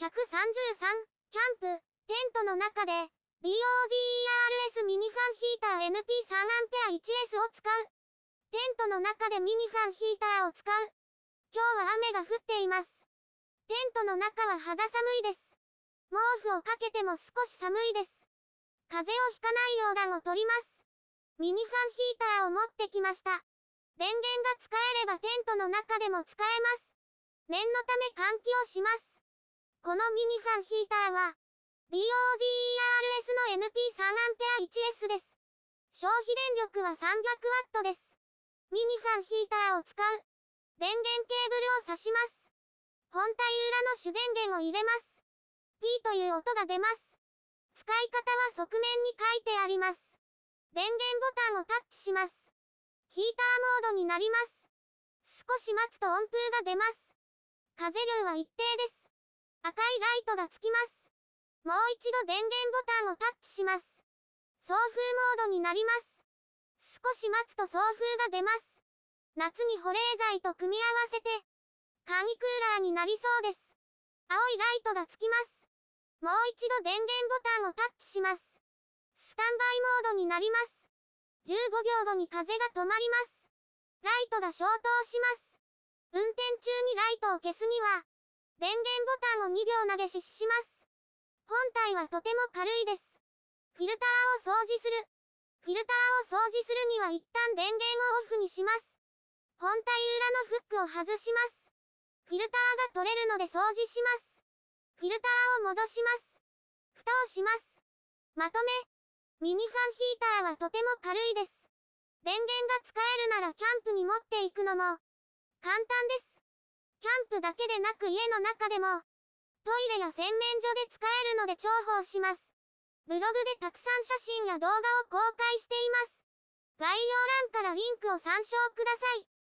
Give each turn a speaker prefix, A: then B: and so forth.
A: 133、キャンプ、テントの中で、BODERS ミニファンヒーター NP3 アンペア 1S を使う。テントの中でミニファンヒーターを使う。今日は雨が降っています。テントの中は肌寒いです。毛布をかけても少し寒いです。風邪をひかない溶断を取ります。ミニファンヒーターを持ってきました。電源が使えればテントの中でも使えます。念のため換気をします。このミニファンヒーターは、BODERS の NP3 アンペア 1S です。消費電力は 300W です。ミニファンヒーターを使う。電源ケーブルを挿します。本体裏の主電源を入れます。P という音が出ます。使い方は側面に書いてあります。電源ボタンをタッチします。ヒーターモードになります。少し待つと温風が出ます。風量は一定です。赤いライトがつきます。もう一度電源ボタンをタッチします。送風モードになります。少し待つと送風が出ます。夏に保冷剤と組み合わせて、簡易クーラーになりそうです。青いライトがつきます。もう一度電源ボタンをタッチします。スタンバイモードになります。15秒後に風が止まります。ライトが消灯します。運転中にライトを消すには、電源ボタンを2秒投げしします。本体はとても軽いです。フィルターを掃除する。フィルターを掃除するには一旦電源をオフにします。本体裏のフックを外します。フィルターが取れるので掃除します。フィルターを戻します。蓋をします。まとめ。ミニファンヒーターはとても軽いです。電源が使えるならキャンプに持っていくのも簡単です。キャンプだけでなく家の中でもトイレや洗面所で使えるので重宝します。ブログでたくさん写真や動画を公開しています。概要欄からリンクを参照ください。